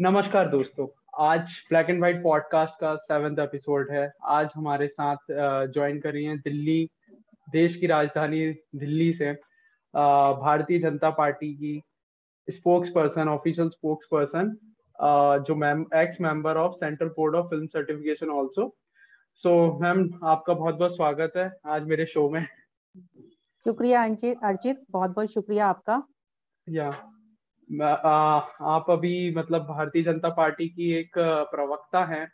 नमस्कार दोस्तों आज ब्लैक एंड व्हाइट पॉडकास्ट का सेवेंथ एपिसोड है। आज हमारे साथ ज्वाइन कर रही हैं दिल्ली देश की राजधानी दिल्ली से भारतीय जनता पार्टी की spokesperson official spokesperson जो ma'am ex member of central board of film certification also so ma'am आपका बहुत बहुत स्वागत है आज मेरे शो में। शुक्रिया अर्जित बहुत बहुत शुक्रिया आपका। या। आ, आप अभी मतलब भारतीय जनता पार्टी की एक प्रवक्ता हैं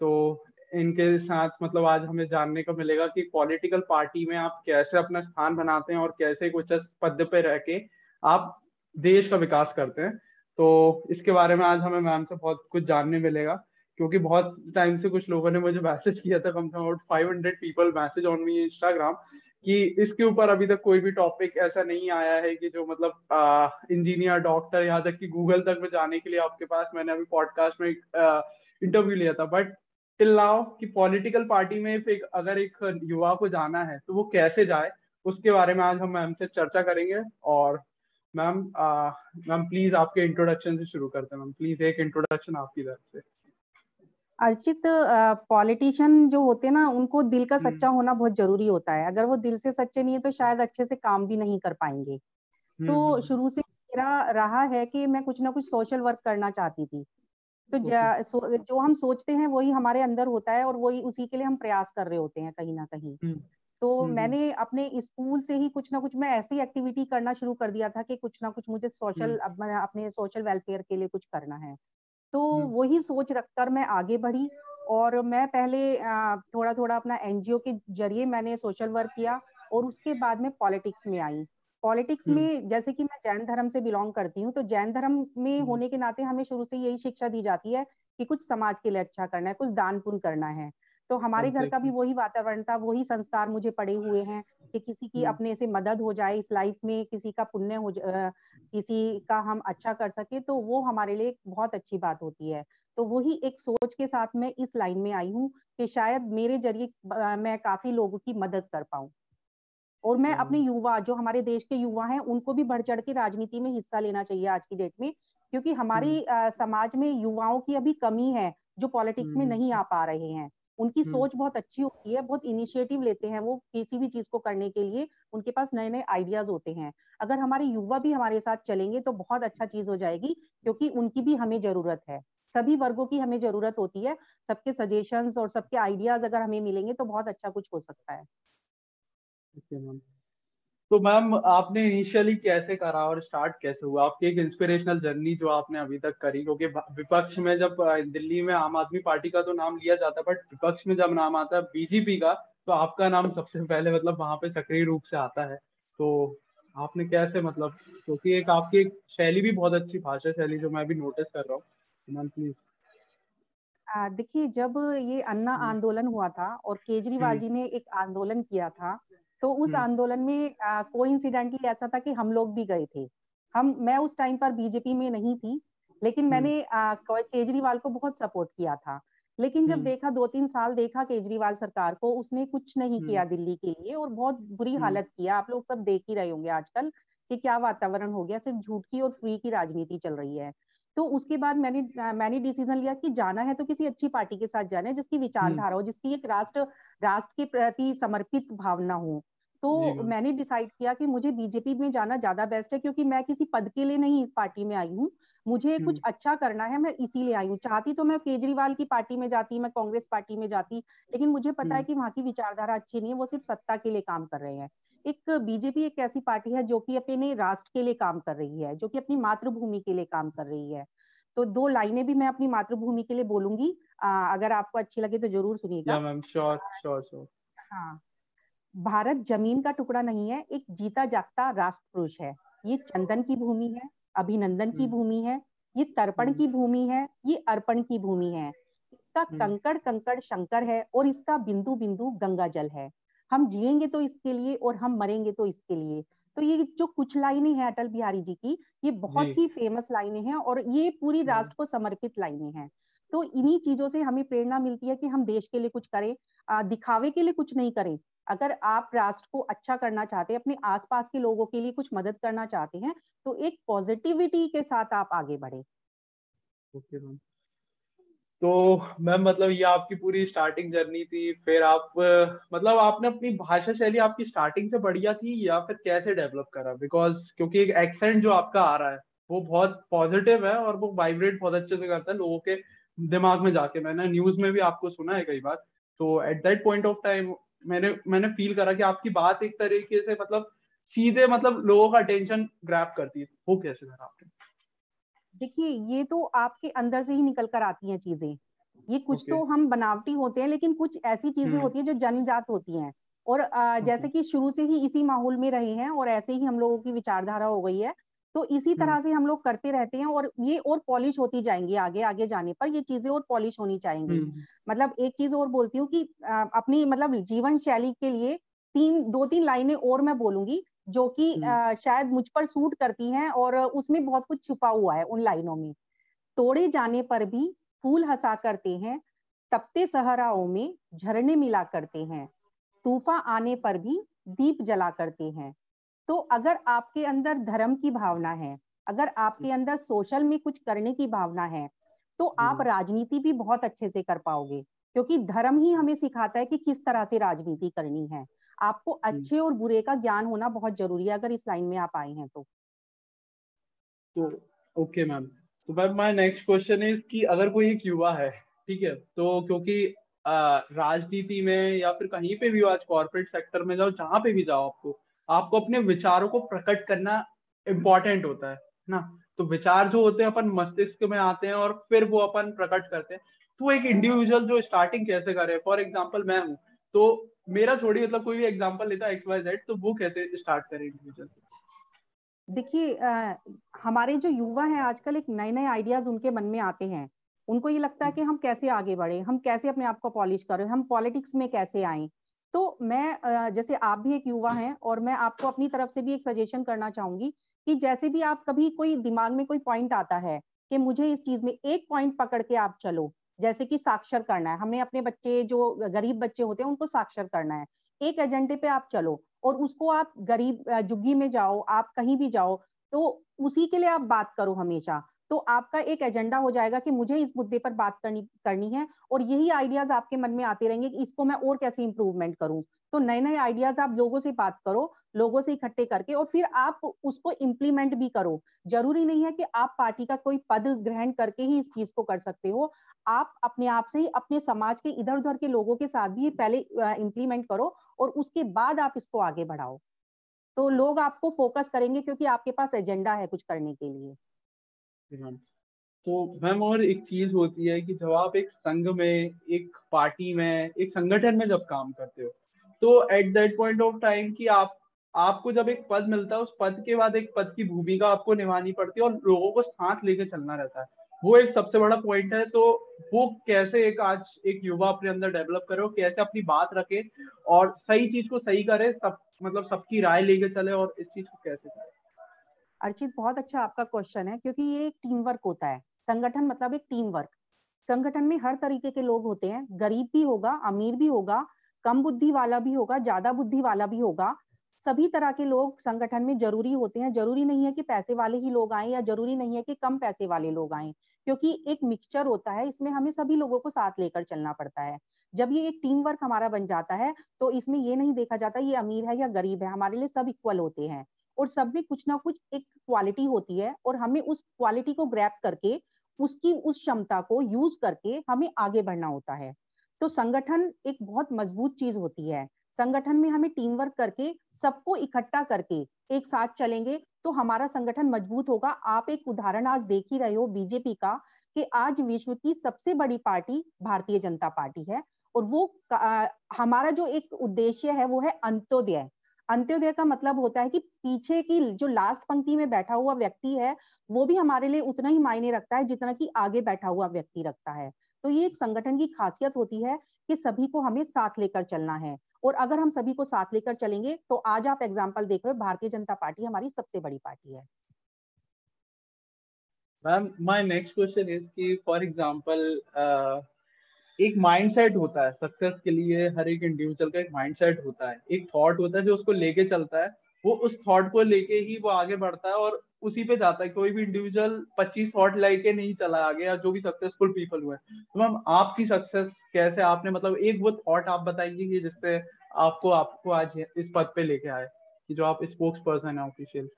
तो इनके साथ मतलब आज हमें जानने को मिलेगा कि पॉलिटिकल पार्टी में आप कैसे अपना स्थान बनाते हैं और कैसे कुछ पद पे रह के आप देश का विकास करते हैं। तो इसके बारे में आज हमें मैम से बहुत कुछ जानने मिलेगा, क्योंकि बहुत टाइम से कुछ लोगों ने मुझे मैसेज किया था, कम से कम five hundred people message on me Instagram कि इसके ऊपर अभी तक कोई भी टॉपिक ऐसा नहीं आया है कि जो मतलब इंजीनियर डॉक्टर यहाँ तक कि गूगल तक में जाने के लिए आपके पास मैंने अभी पॉडकास्ट में इंटरव्यू लिया था। बट टिल नाउ कि पॉलिटिकल पार्टी में एक अगर एक युवा को जाना है तो वो कैसे जाए, उसके बारे में आज हम मैम से चर्चा करेंगे। और मैम मैम प्लीज़ आपके इंट्रोडक्शन से शुरू करते हैं। मैम प्लीज़ एक इंट्रोडक्शन आपकी तरफ़ से। अर्चित पॉलिटिशियन जो होते हैं ना उनको दिल का सच्चा हम्म। होना बहुत ज़रूरी होता है। अगर वो दिल से सच्चे नहीं है तो शायद अच्छे से काम भी नहीं कर पाएँगे। हम्म, तो हम्म, शुरू से मेरा रहा है कि मैं कुछ ना कुछ सोशल वर्क करना चाहती थी। तो जो हम सोचते हैं वही हमारे अंदर होता है और वही उसी के लिए हम प्रयास कर रहे होते हैं कहीं ना कहीं। तो मैंने अपने स्कूल से ही कुछ ना कुछ मैं ऐसी एक्टिविटी करना शुरू कर दिया था कि कुछ ना कुछ मुझे सोशल अपने सोशल वेलफेयर के लिए कुछ करना है। तो वही सोच रखकर मैं आगे बढ़ी और मैं पहले थोड़ा थोड़ा अपना एनजीओ के ज़रिए मैंने सोशल वर्क किया और उसके बाद में पॉलिटिक्स में आई। पॉलिटिक्स में जैसे कि मैं जैन धर्म से बिलोंग करती हूँ तो जैन धर्म में होने के नाते हमें शुरू से यही शिक्षा दी जाती है कि कुछ समाज के लिए अच्छा करना है कुछ दान पुण्य करना है। तो हमारे घर का भी वही वातावरण था वही संस्कार मुझे पड़े हुए हैं। कि किसी की अपने से मदद हो जाए इस लाइफ में किसी का पुण्य हो किसी का हम अच्छा कर सके तो वो हमारे लिए बहुत अच्छी बात होती है। तो वही एक सोच के साथ मैं इस लाइन में आई हूँ कि शायद मेरे ज़रिए मैं काफ़ी लोगों की मदद कर पाऊँ। और मैं अपने युवा जो हमारे देश के युवा हैं उनको भी बढ़ चढ़ के राजनीति में हिस्सा लेना चाहिए आज की डेट में क्योंकि हमारी समाज में युवाओं की अभी कमी है जो पॉलिटिक्स में नहीं आ पा रहे हैं। उनकी सोच बहुत अच्छी होती है बहुत इनिशिएटिव लेते हैं वो किसी भी चीज़ को करने के लिए उनके पास नए नए आइडियाज़ होते हैं। अगर हमारे युवा भी हमारे साथ चलेंगे तो बहुत अच्छा चीज़ हो जाएगी क्योंकि उनकी भी हमें ज़रूरत है। सभी वर्गों की हमें ज़रूरत होती है सबके सजेशंस और सबके आइडियाज़ अगर हमें मिलेंगे तो बहुत अच्छा कुछ हो सकता है। तो मैम आपने इनिशियली कैसे करा और स्टार्ट कैसे हुआ आपकी एक इंस्पिरेशनल जर्नी जो आपने अभी तक करी क्योंकि विपक्ष में जब दिल्ली में आम आदमी पार्टी का तो नाम लिया जाता है बट विपक्ष में जब नाम आता है बीजेपी का तो आपका नाम सबसे पहले मतलब वहाँ पे सक्रिय रूप से आता है तो आपने कैसे मतलब क्योंकि एक आपकी एक शैली भी बहुत अच्छी भाषा शैली जो मैं अभी नोटिस कर रहा हूँ मैम प्लीज़ देखिए जब ये अन्ना हम्म। आंदोलन हुआ था और केजरीवाल हम्म। जी ने एक आंदोलन किया था तो उस हम्म। आंदोलन में को इंसिडेंटली ऐसा था कि हम लोग भी गए थे। हम मैं उस टाइम पर बीजेपी में नहीं थी लेकिन हम्म। मैंने केजरीवाल को बहुत सपोर्ट किया था। लेकिन जब हम्म। देखा दो तीन साल देखा केजरीवाल सरकार को उसने कुछ नहीं किया दिल्ली के लिए और बहुत बुरी हालत किया। आप लोग सब देख ही रहे होंगे आजकल कि क्या वातावरण हो गया। सिर्फ़ झूठ की और फ्री की राजनीति चल रही है। तो उसके बाद मैंने मैंने डिसीज़न लिया कि जाना है तो किसी अच्छी पार्टी के साथ जाना है जिसकी विचारधारा हो जिसकी एक राष्ट्र राष्ट्र के प्रति समर्पित भावना हो। तो मैंने डिसाइड किया कि मुझे बीजेपी में जाना ज़्यादा बेस्ट है क्योंकि मैं किसी पद के लिए नहीं इस पार्टी में आई हूँ। मुझे कुछ अच्छा करना है मैं इसीलिए आई हूँ। चाहती तो मैं केजरीवाल की पार्टी में जाती मैं कांग्रेस पार्टी में जाती लेकिन मुझे पता है कि वहाँ की विचारधारा अच्छी नहीं है वो सिर्फ़ सत्ता के लिए काम कर रहे हैं। एक बीजेपी एक ऐसी पार्टी है जो कि अपने राष्ट्र के लिए काम कर रही है जो कि अपनी मातृभूमि के लिए काम कर रही है। तो दो लाइनें भी मैं अपनी मातृभूमि के लिए बोलूँगी। आ, अगर आपको अच्छी लगे तो ज़रूर सुनिएगा। हाँ। भारत ज़मीन का टुकड़ा नहीं है एक जीता जागता राष्ट्र पुरुष है। ये चंदन की भूमि है अभिनंदन की हम्म। भूमि है ये तर्पण हम्म। की भूमि है ये अर्पण की भूमि है। इसका हम्म। कंकड़ कंकड़ शंकर है और इसका बिंदु बिंदु गंगा जल है। हम जिएँगे तो इसके लिए और हम मरेंगे तो इसके लिए। तो ये जो कुछ लाइनें हैं अटल बिहारी जी की ये बहुत ही फ़ेमस लाइनें हैं और ये पूरी राष्ट्र को समर्पित लाइनें हैं। तो इन्हीं चीज़ों से हमें प्रेरणा मिलती है कि हम देश के लिए कुछ करें दिखावे के लिए कुछ नहीं करें। अगर आप राष्ट्र को अच्छा करना चाहते हैं अपने आसपास के लोगों के लिए कुछ मदद करना चाहते हैं तो एक पॉजिटिविटी के साथ आप आगे बढ़े। Okay ma'am. तो मैम मतलब ये आपकी पूरी स्टार्टिंग जर्नी थी, फिर आप मतलब आपने अपनी भाषा शैली आपकी स्टार्टिंग से बढ़िया थी या फिर कैसे डेवलप करा? बिकॉज़ क्योंकि एक एक्सेंट जो आपका आ रहा है, वो बहुत पॉजिटिव है और वो वाइब्रेट बहुत अच्छे से करता है लोगों के दिमाग में जाके। मैंने न्यूज़ में भी आपको सुना है कई बार। तो at that point of time मैंने मैंने फील करा कि आपकी बात एक तरीके से मतलब सीधे मतलब लोगों का अटेंशन ग्रैप करती है। वो कैसे करा आपने देखिए ये तो आपके अंदर से ही निकल कर आती हैं चीज़ें ये कुछ okay. तो हम बनावटी होते हैं लेकिन कुछ ऐसी चीज़ें हम्म। होती है जो जनजात होती हैं और आ, जैसे कि शुरू से ही इसी माहौल में रहे हैं और ऐसे ही हम लोगों की विचारधारा हो गई है तो इसी हम्म। तरह से हम लोग करते रहते हैं और ये और पॉलिश होती जाएँगी आगे आगे जाने पर ये चीज़ें और पॉलिश होनी चाहिए हम्म। मतलब एक चीज़ और बोलती हूँ कि अपनी मतलब जीवन शैली के लिए तीन दो तीन लाइनें और मैं बोलूँगी जो कि हम्म। शायद मुझ पर सूट करती हैं और उसमें बहुत कुछ छुपा हुआ है उन लाइनों में तोड़े जाने पर भी फूल हंसा करते हैं तपते सहराओं में झरने मिला करते हैं तूफा आने पर भी दीप जला करते हैं तो अगर आपके अंदर धर्म की भावना है अगर आपके हम्म। अंदर सोशल में कुछ करने की भावना है तो आप हम्म। राजनीति भी बहुत अच्छे से कर पाओगे क्योंकि धर्म ही हमें सिखाता है कि किस तरह से राजनीति करनी है आपको अच्छे और बुरे का ज्ञान होना बहुत ज़रूरी है अगर इस लाइन में आप आए हैं तो। तो ओके मैम। तो ma'am my next question is कि अगर कोई एक युवा है ठीक है तो क्योंकि राजनीति में या फिर कहीं पे भी आज कॉर्पोरेट सेक्टर में जाओ जहाँ पे भी जाओ आपको आपको अपने विचारों को प्रकट करना इम्पोर्टेंट होता है ना? तो विचार जो होते हैं अपन मस्तिष्क में आते हैं और फिर वो अपन प्रकट करते हैं। तो एक इंडिविजुअल जो स्टार्टिंग कैसे करे? फॉर एग्ज़ाम्पल मैं हूँ तो मेरा थोड़ी मतलब कोई भी एग्जांपल लेता एक्स वाई जेड तो वो कैसे स्टार्ट करें इंडिविजुअल देखिए हमारे जो युवा हैं, आजकल एक नए नए आइडियाज़ उनके मन में आते हैं। उनको ये लगता है कि हम कैसे आगे बढ़े, हम कैसे अपने आप को पॉलिश करें, हम पॉलिटिक्स में कैसे आए। तो मैं जैसे आप भी एक युवा हैं और मैं आपको अपनी तरफ़ से भी एक सजेशन करना चाहूँगी कि जैसे भी आप कभी कोई दिमाग में कोई पॉइंट आता है कि मुझे इस चीज़ में एक पॉइंट पकड़ के आप चलो जैसे कि साक्षर करना है। हमने अपने बच्चे, जो गरीब बच्चे होते हैं, उनको साक्षर करना है। एक एजेंडे पे आप चलो और उसको आप गरीब जुग्गी में जाओ, आप कहीं भी जाओ तो उसी के लिए आप बात करो हमेशा। तो आपका एक एजेंडा हो जाएगा कि मुझे इस मुद्दे पर बात करनी करनी है और यही आइडियाज़ आपके मन में आते रहेंगे कि इसको मैं और कैसे इंप्रूवमेंट करूँ। तो नए नए आइडियाज़ आप लोगों से बात करो, लोगों से इकट्ठे करके और फिर आप उसको इम्प्लीमेंट भी करो। ज़रूरी नहीं है कि आप पार्टी का कोई पद ग्रहण करके ही इस चीज़ को कर सकते हो। आप अपने आप से ही, अपने समाज के इधर उधर के लोगों के साथ भी पहले इम्प्लीमेंट करो और उसके बाद आप इसको आगे बढ़ाओ। तो लोग आपको फोकस करेंगे क्योंकि आपके पास एजेंडा है कुछ करने के लिए। तो मैम और एक चीज़ होती है कि जब आप एक संघ में, एक पार्टी में, एक संगठन में जब काम करते हो तो at that point of time कि आप, आपको जब एक पद मिलता है, उस पद के बाद एक पद की भूमिका आपको निभानी पड़ती है और लोगों को साथ लेके चलना रहता है। वो एक सबसे बड़ा पॉइंट है तो वो कैसे एक आज एक युवा अपने अंदर डेवलप करे कैसे अपनी बात रखे और सही चीज़ को सही करे, सब मतलब सबकी राय लेके चले और इस चीज़ को कैसे करे। अर्चित, बहुत अच्छा आपका क्वेश्चन है, क्योंकि ये एक टीम वर्क होता है। संगठन मतलब एक टीम वर्क संगठन में हर तरीके के लोग होते हैं। गरीब भी होगा, अमीर भी होगा कम बुद्धि वाला भी होगा, ज़्यादा बुद्धि वाला भी होगा। सभी तरह के लोग संगठन में ज़रूरी होते हैं। ज़रूरी नहीं है कि पैसे वाले ही लोग आए या ज़रूरी नहीं है कि कम पैसे वाले लोग आए, क्योंकि एक मिक्सचर होता है। इसमें हमें सभी लोगों को साथ लेकर चलना पड़ता है। जब ये एक टीम वर्क हमारा बन जाता है तो इसमें ये नहीं देखा जाता ये अमीर है या गरीब है। हमारे लिए सब इक्वल होते हैं और सब में कुछ ना कुछ एक क्वालिटी होती है और हमें उस क्वालिटी को ग्रैप करके, उसकी उस क्षमता को यूज़ करके हमें आगे बढ़ना होता है। तो संगठन एक बहुत मज़बूत चीज़ होती है। संगठन में हमें टीम वर्क करके सबको इकट्ठा करके एक साथ चलेंगे तो हमारा संगठन मज़बूत होगा। आप एक उदाहरण आज देख ही रहे हो बीजेपी का कि आज विश्व की सबसे बड़ी पार्टी भारतीय जनता पार्टी है और वो आ, हमारा जो एक उद्देश्य है वो है अंत्योदय। अंत्योदय का मतलब होता है कि पीछे की जो लास्ट पंक्ति में बैठा हुआ व्यक्ति है वो भी हमारे लिए उतना ही मायने रखता है जितना कि आगे बैठा हुआ व्यक्ति रखता है। तो ये एक संगठन की खासियत होती है कि सभी को हमें साथ लेकर चलना है। और अगर हम सभी को साथ लेकर चलेंगे तो आज आप एग्ज़ाम्पल देख रहे हो, भारतीय जनता पार्टी हमारी सबसे बड़ी पार्टी है। Ma'am my next question is कि फॉर एग्जांपल एक माइंडसेट होता है सक्सेस के लिए हर एक इंडिविजुअल का एक माइंडसेट होता है। एक थॉट होता है जो उसको लेके चलता है वो उस थॉट को लेके ही वो आगे बढ़ता है और उसी पे जाता है। कोई भी इंडिविजुअल 25 थॉट लेके नहीं चला आगे या जो भी सक्सेसफुल पीपल हुए तो मैम, आपकी सक्सेस कैसे? आपने मतलब एक वो थॉट आप बताएँगे कि जिससे आपको आपको आज इस पद पे लेके आए कि जो आप स्पोक्स पर्सन है ऑफिशियल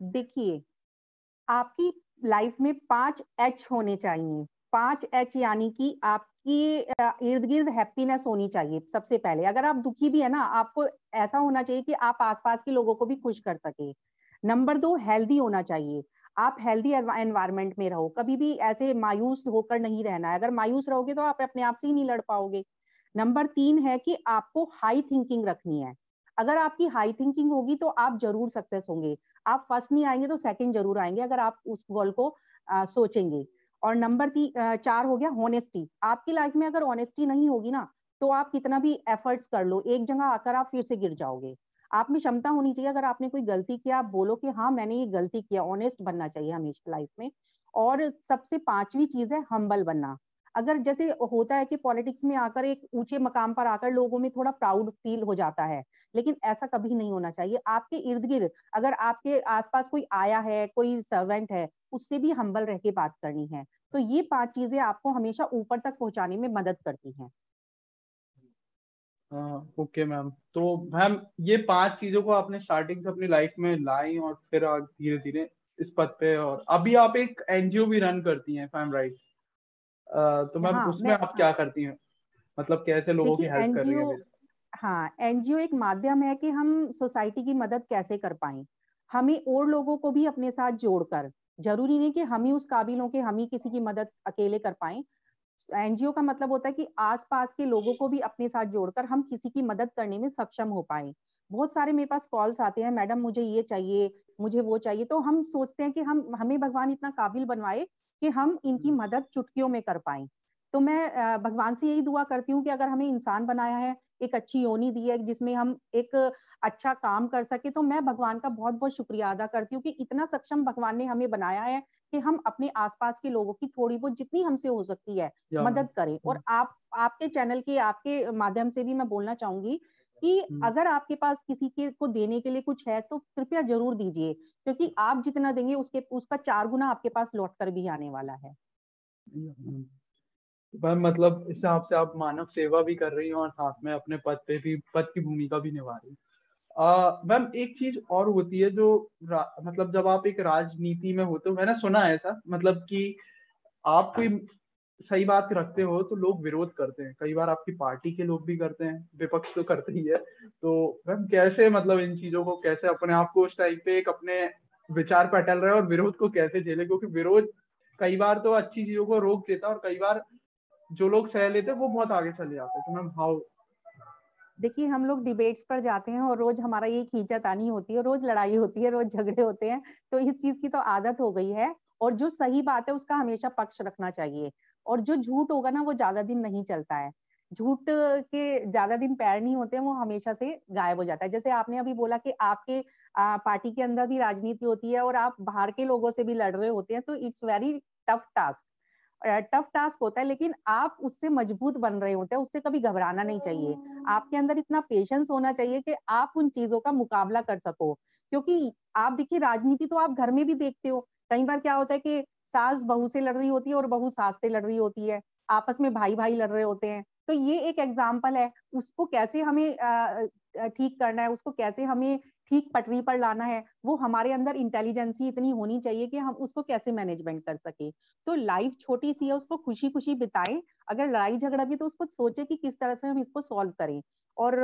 देखिए, आपकी लाइफ में पाँच एच होने चाहिए। पाँच एच यानी कि आपकी इर्द गिर्द हैप्पीनेस होनी चाहिए सबसे पहले। अगर आप दुखी भी है ना आपको ऐसा होना चाहिए कि आप आसपास के लोगों को भी खुश कर सके। नंबर दो हेल्दी होना चाहिए। आप हेल्दी एनवायरमेंट में रहो। कभी भी ऐसे मायूस होकर नहीं रहना है। अगर मायूस रहोगे तो आप अपने आप से ही नहीं लड़ पाओगे। नंबर तीन है कि आपको हाई थिंकिंग रखनी है। अगर आपकी हाई थिंकिंग होगी तो आप ज़रूर सक्सेस होंगे। आप फ़र्स्ट नहीं आएँगे तो सेकंड ज़रूर आएँगे अगर आप उस गोल को आ, सोचेंगे। और नंबर ती चार हो गया होनेस्टी आपकी लाइफ में अगर ऑनेस्टी नहीं होगी ना तो आप कितना भी एफर्ट्स कर लो, एक जगह आकर आप फिर से गिर जाओगे। आप में क्षमता होनी चाहिए, अगर आपने कोई गलती किया, आप बोलो कि हाँ मैंने ये गलती किया ऑनेस्ट बनना चाहिए हमेशा लाइफ में। और सबसे पांचवी चीज़ है हम्बल बनना। अगर जैसे होता है कि पॉलिटिक्स में आकर एक ऊँचे मकाम पर आकर लोगों में थोड़ा प्राउड फील हो जाता है, लेकिन ऐसा कभी नहीं होना चाहिए। आपके इर्द गिर्द अगर आपके आसपास कोई आया है, कोई सर्वेंट है, उससे भी हम्बल रह के बात करनी है तो ये पाँच चीज़ें आपको हमेशा ऊपर तक पहुँचाने में मदद करती हैं। ओके मैम तो मैम ये पाँच चीज़ों को आपने स्टार्टिंग से अपनी लाइफ में लाई और फिर धीरे धीरे इस पद पे और अभी आप एक एनजीओ भी रन करती हैं फैम राइट तो मैम हाँ, उसमें आप क्या करती हैं? मतलब कैसे लोगों की हेल्प कर रही हैं हाँ एनजीओ एक माध्यम है कि हम सोसाइटी की मदद कैसे कर पाए। हमें और लोगों को भी अपने साथ जोड़कर ज़रूरी नहीं कि हम ही उस काबिल हो कि हम ही किसी की मदद अकेले कर पाए। एनजीओ का मतलब होता है कि आसपास के लोगों को भी अपने साथ जोड़कर हम किसी की मदद करने में सक्षम हो पाए। बहुत सारे मेरे पास कॉल्स आते हैं मैडम मुझे ये चाहिए मुझे वो चाहिए। तो हम सोचते हैं कि हम हमें भगवान इतना काबिल बनवाए कि हम इनकी हम्म। मदद चुटकियों में कर पाए तो मैं भगवान से यही दुआ करती हूँ कि अगर हमें इंसान बनाया है एक अच्छी योनी दी है जिसमें हम एक अच्छा काम कर सके तो मैं भगवान का बहुत बहुत शुक्रिया अदा करती हूँ कि इतना सक्षम भगवान ने हमें बनाया है कि हम अपने आसपास के लोगों की थोड़ी बहुत जितनी हमसे हो सकती है मदद करें और हम्म। आप आपके चैनल के आपके माध्यम से भी मैं बोलना चाहूँगी कि हम्म। अगर आपके पास किसी के को देने के लिए कुछ है तो कृपया ज़रूर दीजिए क्योंकि आप जितना देंगे उसके उसका चार गुना आपके पास लौट कर भी आने वाला है। मतलब इस हिसाब से आप मानव सेवा भी कर रही हैं और साथ में अपने पद पे भी पद की भूमिका भी निभा रही मैम एक चीज़ और होती है जो मतलब जब आप एक राजनीति में होते हो मैंने सुना है ऐसा मतलब कि आप कोई सही बात रखते हो तो लोग विरोध करते हैं। कई बार आपकी पार्टी के लोग भी करते हैं, विपक्ष तो करते ही है। तो मैम, कैसे मतलब इन चीज़ों को कैसे अपने आप को उस टाइप पे एक अपने विचार पर रहे और विरोध को कैसे झेले? क्योंकि विरोध कई बार तो अच्छी चीज़ों को रोक देता और कई बार जो लोग सह लेते हैं वो बहुत आगे चले जाते हैं। तो मैम हाउ देखिए, हम लोग डिबेट्स पर जाते हैं और रोज हमारा ये खींचातानी होती है, रोज लड़ाई होती है, रोज झगड़े होते हैं। तो इस चीज़ की तो आदत हो गई है और जो सही बात है उसका हमेशा पक्ष रखना चाहिए। और जो झूठ होगा ना वो ज़्यादा दिन नहीं चलता है। झूठ के ज़्यादा दिन पैर नहीं होते वो हमेशा से गायब हो जाता है। जैसे आपने अभी बोला कि आपके आ, पार्टी के अंदर भी राजनीति होती है और आप बाहर के लोगों से भी लड़ रहे होते हैं तो it's very tough task tough task होता है लेकिन आप उससे मज़बूत बन रहे होते हैं उससे कभी घबराना नहीं चाहिए। आपके अंदर इतना पेशेंस होना चाहिए कि आप उन चीज़ों का मुकाबला कर सको। क्योंकि आप देखिए राजनीति तो आप घर में भी देखते हो। कई बार क्या होता है कि सास बहू से लड़ रही होती है और बहू सास से लड़ रही होती है, आपस में भाई भाई लड़ रहे होते हैं। तो ये एक एग्ज़ाम्पल है, उसको कैसे हमें ठीक करना है, उसको कैसे हमें ठीक पटरी पर लाना है, वो हमारे अंदर इंटेलिजेंसी इतनी होनी चाहिए कि हम उसको कैसे मैनेजमेंट कर सके। तो लाइफ छोटी सी है, उसको खुशी खुशी बिताएँ, अगर लड़ाई झगड़ा भी तो उसको सोचे कि किस तरह से हम इसको सॉल्व करें। और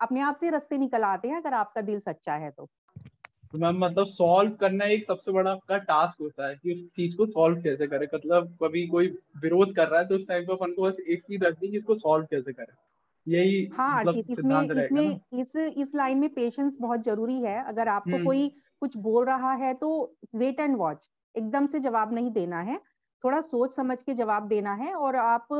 अपने आप से रस्ते निकल आते हैं, अगर आपका दिल सच्चा है तो। तो मैम मतलब सॉल्व करना एक सबसे बड़ा का टास्क होता है कि उस चीज़ को सॉल्व कैसे करें। मतलब कभी कोई विरोध कर रहा है तो उस टाइम पर अपन को बस एक चीज़ रखनी है इसको सॉल्व कैसे करें। यही हाँ मतलब इसमें इसमें इस इस लाइन में पेशेंस बहुत ज़रूरी है। अगर आपको हम्म। कोई कुछ बोल रहा है तो वेट एंड वॉच एकदम से जवाब नहीं देना है। थोड़ा सोच समझ के जवाब देना है और आप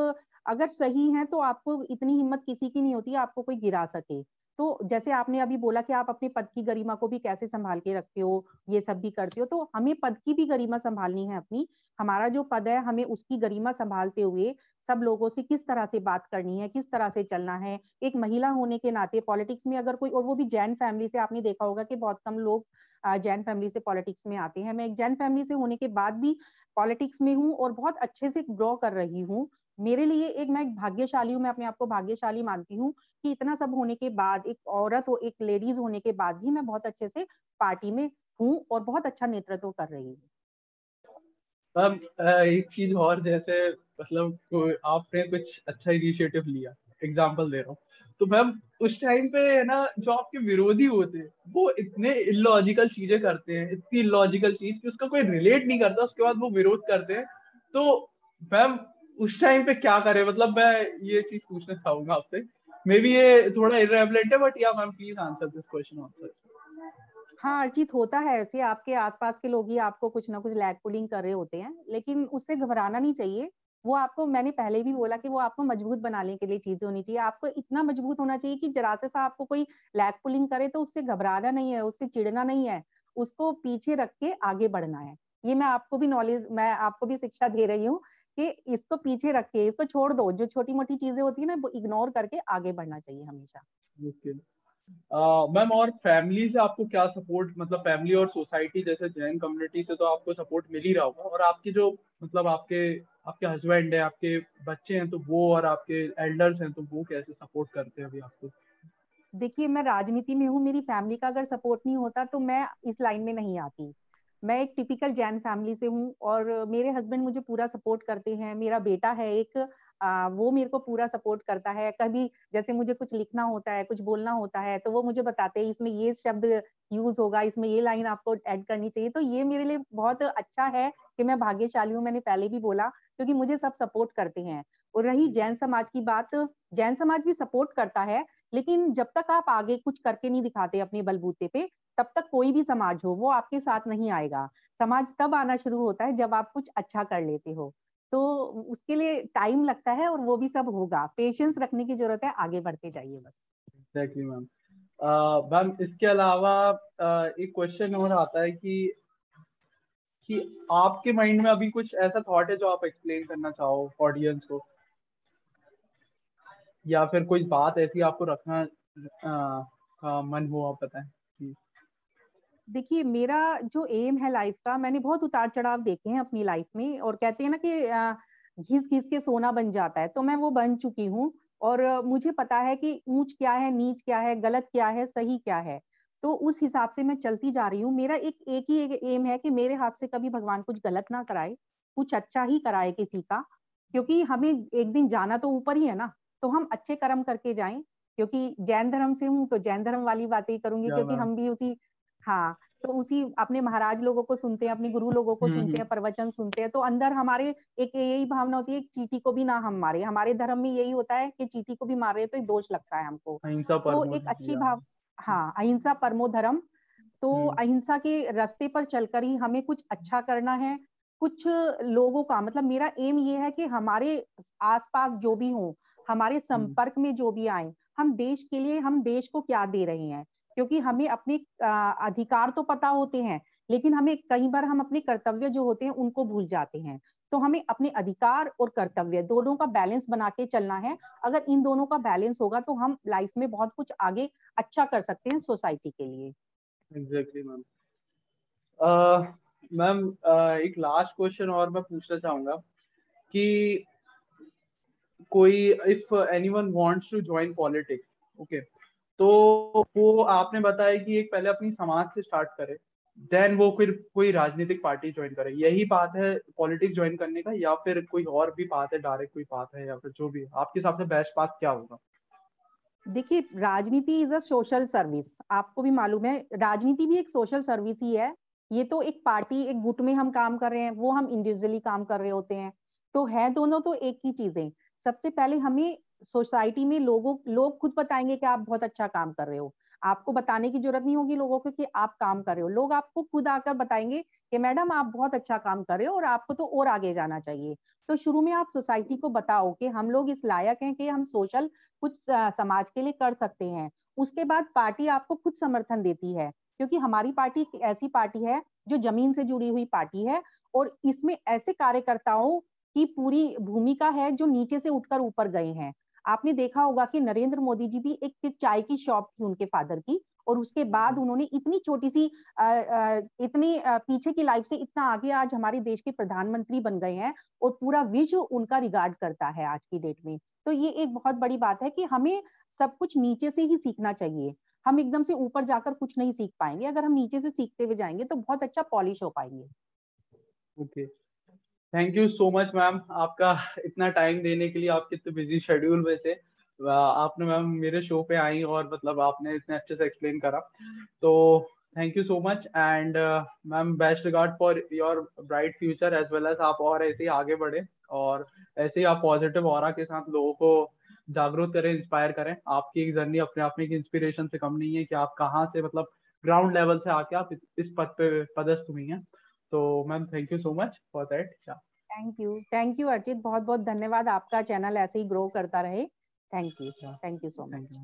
अगर सही हैं तो आपको इतनी हिम्मत किसी की नहीं होती आपको कोई गिरा सके। तो जैसे आपने अभी बोला कि आप अपने पद की गरिमा को भी कैसे संभाल के रखते हो, ये सब भी करते हो तो हमें पद की भी गरिमा संभालनी है अपनी। हमारा जो पद है, हमें उसकी गरिमा संभालते हुए सब लोगों से किस तरह से बात करनी है, किस तरह से चलना है। एक महिला होने के नाते पॉलिटिक्स में अगर कोई, और वो भी जैन फैमिली से आपने देखा होगा कि बहुत कम लोग जैन फैमिली से पॉलिटिक्स में आते हैं। मैं एक जैन फैमिली से होने के बाद भी पॉलिटिक्स में हूँ और बहुत अच्छे से ग्रो कर रही हूँ। मेरे लिए एक, मैं भाग्यशाली हूँ, मैं अपने आप को भाग्यशाली मानती हूँ कि इतना सब होने के बाद, एक औरत हो एक लेडीज़ होने के बाद भी मैं बहुत अच्छे से पार्टी में हूँ और बहुत अच्छा नेतृत्व कर रही हूँ। एक चीज़ और जैसे मतलब आपने कुछ अच्छा इनिशिएटिव लिया एग्जांपल दे रहा हूँ। तो मैम, उस टाइम पे है ना, जो आपके विरोधी होते हैं, वो इतने इलॉजिकल चीज़ें करते हैं, इतनी इलॉजिकल चीज़ कि उसका कोई रिलेट नहीं करता, उसके बाद वो विरोध करते हैं। तो मैम उस टाइम पे क्या करे? मतलब मैं ये चीज़ पूछना चाहूँगा आपसे। मे बी ये थोड़ा इरेबलेंट है but yeah ma'am please answer this question answer हाँ अर्चित, होता है ऐसे। आपके आसपास के लोग ही आपको कुछ ना कुछ लैग पुलिंग कर रहे होते हैं, लेकिन उससे घबराना नहीं चाहिए। वो आपको, मैंने पहले भी बोला कि वो आपको मज़बूत बनाने के लिए चीज़ें होनी चाहिए। आपको इतना मज़बूत होना चाहिए कि जरा से सा आपको कोई लैग पुलिंग करे तो उससे घबराना नहीं है, उससे चिड़ना नहीं है। उसको पीछे रख के आगे बढ़ना है। ये मैं आपको भी नॉलेज मैं आपको भी शिक्षा दे रही हूँ। कि इसको पीछे रख के इसको छोड़ दो जो छोटी मोटी चीज़ें होती है ना वो इग्नोर करके आगे बढ़ना चाहिए हमेशा। मैम uh, और फैमिली से आपको क्या सपोर्ट मतलब फैमिली और सोसाइटी जैसे जैन कम्युनिटी से तो आपको सपोर्ट मिल ही रहा होगा और आपकी जो मतलब आपके आपके हस्बैंड है आपके बच्चे हैं तो वो और आपके एल्डर्स हैं तो वो कैसे सपोर्ट करते हैं अभी आपको? देखिए मैं राजनीति में हूँ मेरी फैमिली का अगर सपोर्ट नहीं होता तो मैं इस लाइन में नहीं आती। मैं एक टिपिकल जैन फैमिली से हूँ और मेरे हस्बैंड मुझे पूरा सपोर्ट करते हैं मेरा बेटा है एक आ, वो मेरे को पूरा सपोर्ट करता है। कभी जैसे मुझे कुछ लिखना होता है कुछ बोलना होता है तो वो मुझे बताते हैं इसमें ये शब्द यूज़ होगा इसमें ये लाइन आपको ऐड करनी चाहिए। तो ये मेरे लिए बहुत अच्छा है कि मैं भाग्यशाली हूँ मैंने पहले भी बोला क्योंकि मुझे सब सपोर्ट करते हैं। और रही जैन समाज की बात जैन समाज भी सपोर्ट करता है लेकिन जब तक आप आगे कुछ करके नहीं दिखाते अपने बलबूते पे, तब तक कोई भी समाज हो, वो आपके साथ नहीं आएगा। समाज तब आना शुरू होता है जब आप कुछ अच्छा कर लेते हो। तो उसके लिए टाइम लगता है और वो भी सब होगा। पेशेंस रखने की ज़रूरत है, आगे बढ़ते जाइए बस। एग्जैक्टली मैम मैम इसके अलावा एक क्वेश्चन और आता है कि कि आपके माइंड में अभी कुछ ऐसा थॉट है जो आप एक्सप्लेन करना चाहो ऑडियंस को? या फिर कोई बात ऐसी आपको रखना आ, आ, मन हो आप बताएँ? देखिए मेरा जो एम है लाइफ का मैंने बहुत उतार चढ़ाव देखे हैं अपनी लाइफ में और कहते हैं ना कि घिस घिस के सोना बन जाता है तो मैं वो बन चुकी हूँ और मुझे पता है कि ऊंच क्या है नीच क्या है गलत क्या है सही क्या है। तो उस हिसाब से मैं चलती जा रही हूँ। मेरा एक एक ही एक एम है कि मेरे हाथ से कभी भगवान कुछ गलत ना कराए कुछ अच्छा ही कराए किसी का क्योंकि हमें एक दिन जाना तो ऊपर ही है ना। तो हम अच्छे कर्म करके जाएँ क्योंकि जैन धर्म से हूँ तो जैन धर्म वाली बातें करूँगी क्योंकि हम भी उसी हाँ तो उसी अपने महाराज लोगों को सुनते हैं अपने गुरु लोगों को हम्म, सुनते हैं हम्म। प्रवचन सुनते हैं तो अंदर हमारे एक यही भावना होती है चीटी को भी ना हम मारे। हमारे धर्म में यही होता है कि चीटी को भी मार रहे तो एक दोष लगता है हमको। तो एक अच्छी भाव हाँ अहिंसा परमो धर्म। तो हम्म। अहिंसा के रास्ते पर चलकर ही हमें कुछ अच्छा करना है कुछ लोगों का मतलब मेरा एम ये है कि हमारे आसपास जो भी हो हमारे संपर्क में जो भी आए हम देश के लिए हम देश को क्या दे रहे हैं? क्योंकि हमें अपने अधिकार तो पता होते हैं लेकिन हमें कई बार हम अपने कर्तव्य जो होते हैं उनको भूल जाते हैं। तो हमें अपने अधिकार और कर्तव्य दोनों का बैलेंस बना के चलना है। अगर इन दोनों का बैलेंस होगा तो हम लाइफ में बहुत कुछ आगे अच्छा कर सकते हैं सोसाइटी के लिए। एग्जैक्टली मैम मैम एक लास्ट क्वेश्चन और मैं पूछना चाहूँगा कि कोई if anyone wants to join politics okay तो वो आपने बताया कि एक पहले अपनी समाज से स्टार्ट करे देन वो फिर कोई राजनीतिक पार्टी ज्वाइन करे। यही बात है पॉलिटिक्स ज्वाइन करने का, या फिर कोई और भी बात है डायरेक्ट कोई बात है, या फिर जो भी आपके हिसाब से बेस्ट बात क्या होगा? देखिए, राजनीति इज़ अ सोशल सर्विस आपको भी मालूम है, राजनीति भी एक सोशल सर्विस ही है। ये तो एक पार्टी एक गुट में हम काम कर रहे हैं, वो हम इंडिविजुअली काम कर रहे होते हैं। तो है दोनों तो एक ही चीज़ें। सबसे पहले हमें सोसाइटी में लोगों, लोग खुद बताएँगे कि आप बहुत अच्छा काम कर रहे हो। आपको बताने की ज़रूरत नहीं होगी लोगों को कि आप काम कर रहे हो। लोग आपको खुद आकर बताएँगे कि मैडम आप बहुत अच्छा काम कर रहे हो और आपको तो और आगे जाना चाहिए। तो शुरू में आप सोसाइटी को बताओ कि हम लोग इस लायक हैं कि हम सोशल कुछ समाज के लिए कर सकते हैं। उसके बाद पार्टी आपको खुद समर्थन देती है, क्योंकि हमारी पार्टी एक ऐसी पार्टी है जो ज़मीन से जुड़ी हुई पार्टी है और इसमें ऐसे कार्यकर्ताओं की पूरी भूमिका है जो नीचे से उठकर ऊपर गए हैं। आपने देखा होगा कि नरेंद्र मोदी जी भी एक चाय की शॉप थी उनके फादर की और उसके बाद उन्होंने इतनी छोटी सी इतनी पीछे की लाइफ से इतना आगे आज हमारे देश के प्रधानमंत्री बन गए हैं और पूरा विश्व उनका रिगार्ड करता है आज की डेट में। तो ये एक बहुत बड़ी बात है कि हमें सब कुछ नीचे से ही सीखना चाहिए। हम एकदम से ऊपर जाकर कुछ नहीं सीख पाएँगे। अगर हम नीचे से सीखते हुए जाएँगे तो बहुत अच्छा पॉलिश हो पाएँगे। Okay. Thank you so much ma'am आपका इतना टाइम देने के लिए आपके इतने बिज़ी शेड्यूल में से आपने मैम मेरे शो पे आई और मतलब आपने इतने अच्छे से एक्सप्लेन करा। तो thank you so much and ma'am best regard for your bright future as well as आप और ऐसे ही आगे बढ़े और ऐसे ही आप पॉजिटिव और के साथ लोगों को जागरूक करें इंस्पायर करें। आपकी एक जर्नी अपने आप में एक इंस्पिरेशन से कम नहीं है कि आप कहाँ से मतलब ग्राउंड लेवल से आके आप इस पद पे पदस्थ हुई हैं। तो ma'am thank you so much for that thank you thank you Arjit बहुत बहुत धन्यवाद आपका चैनल ऐसे ही ग्रो करता रहे. Thank you thank you so much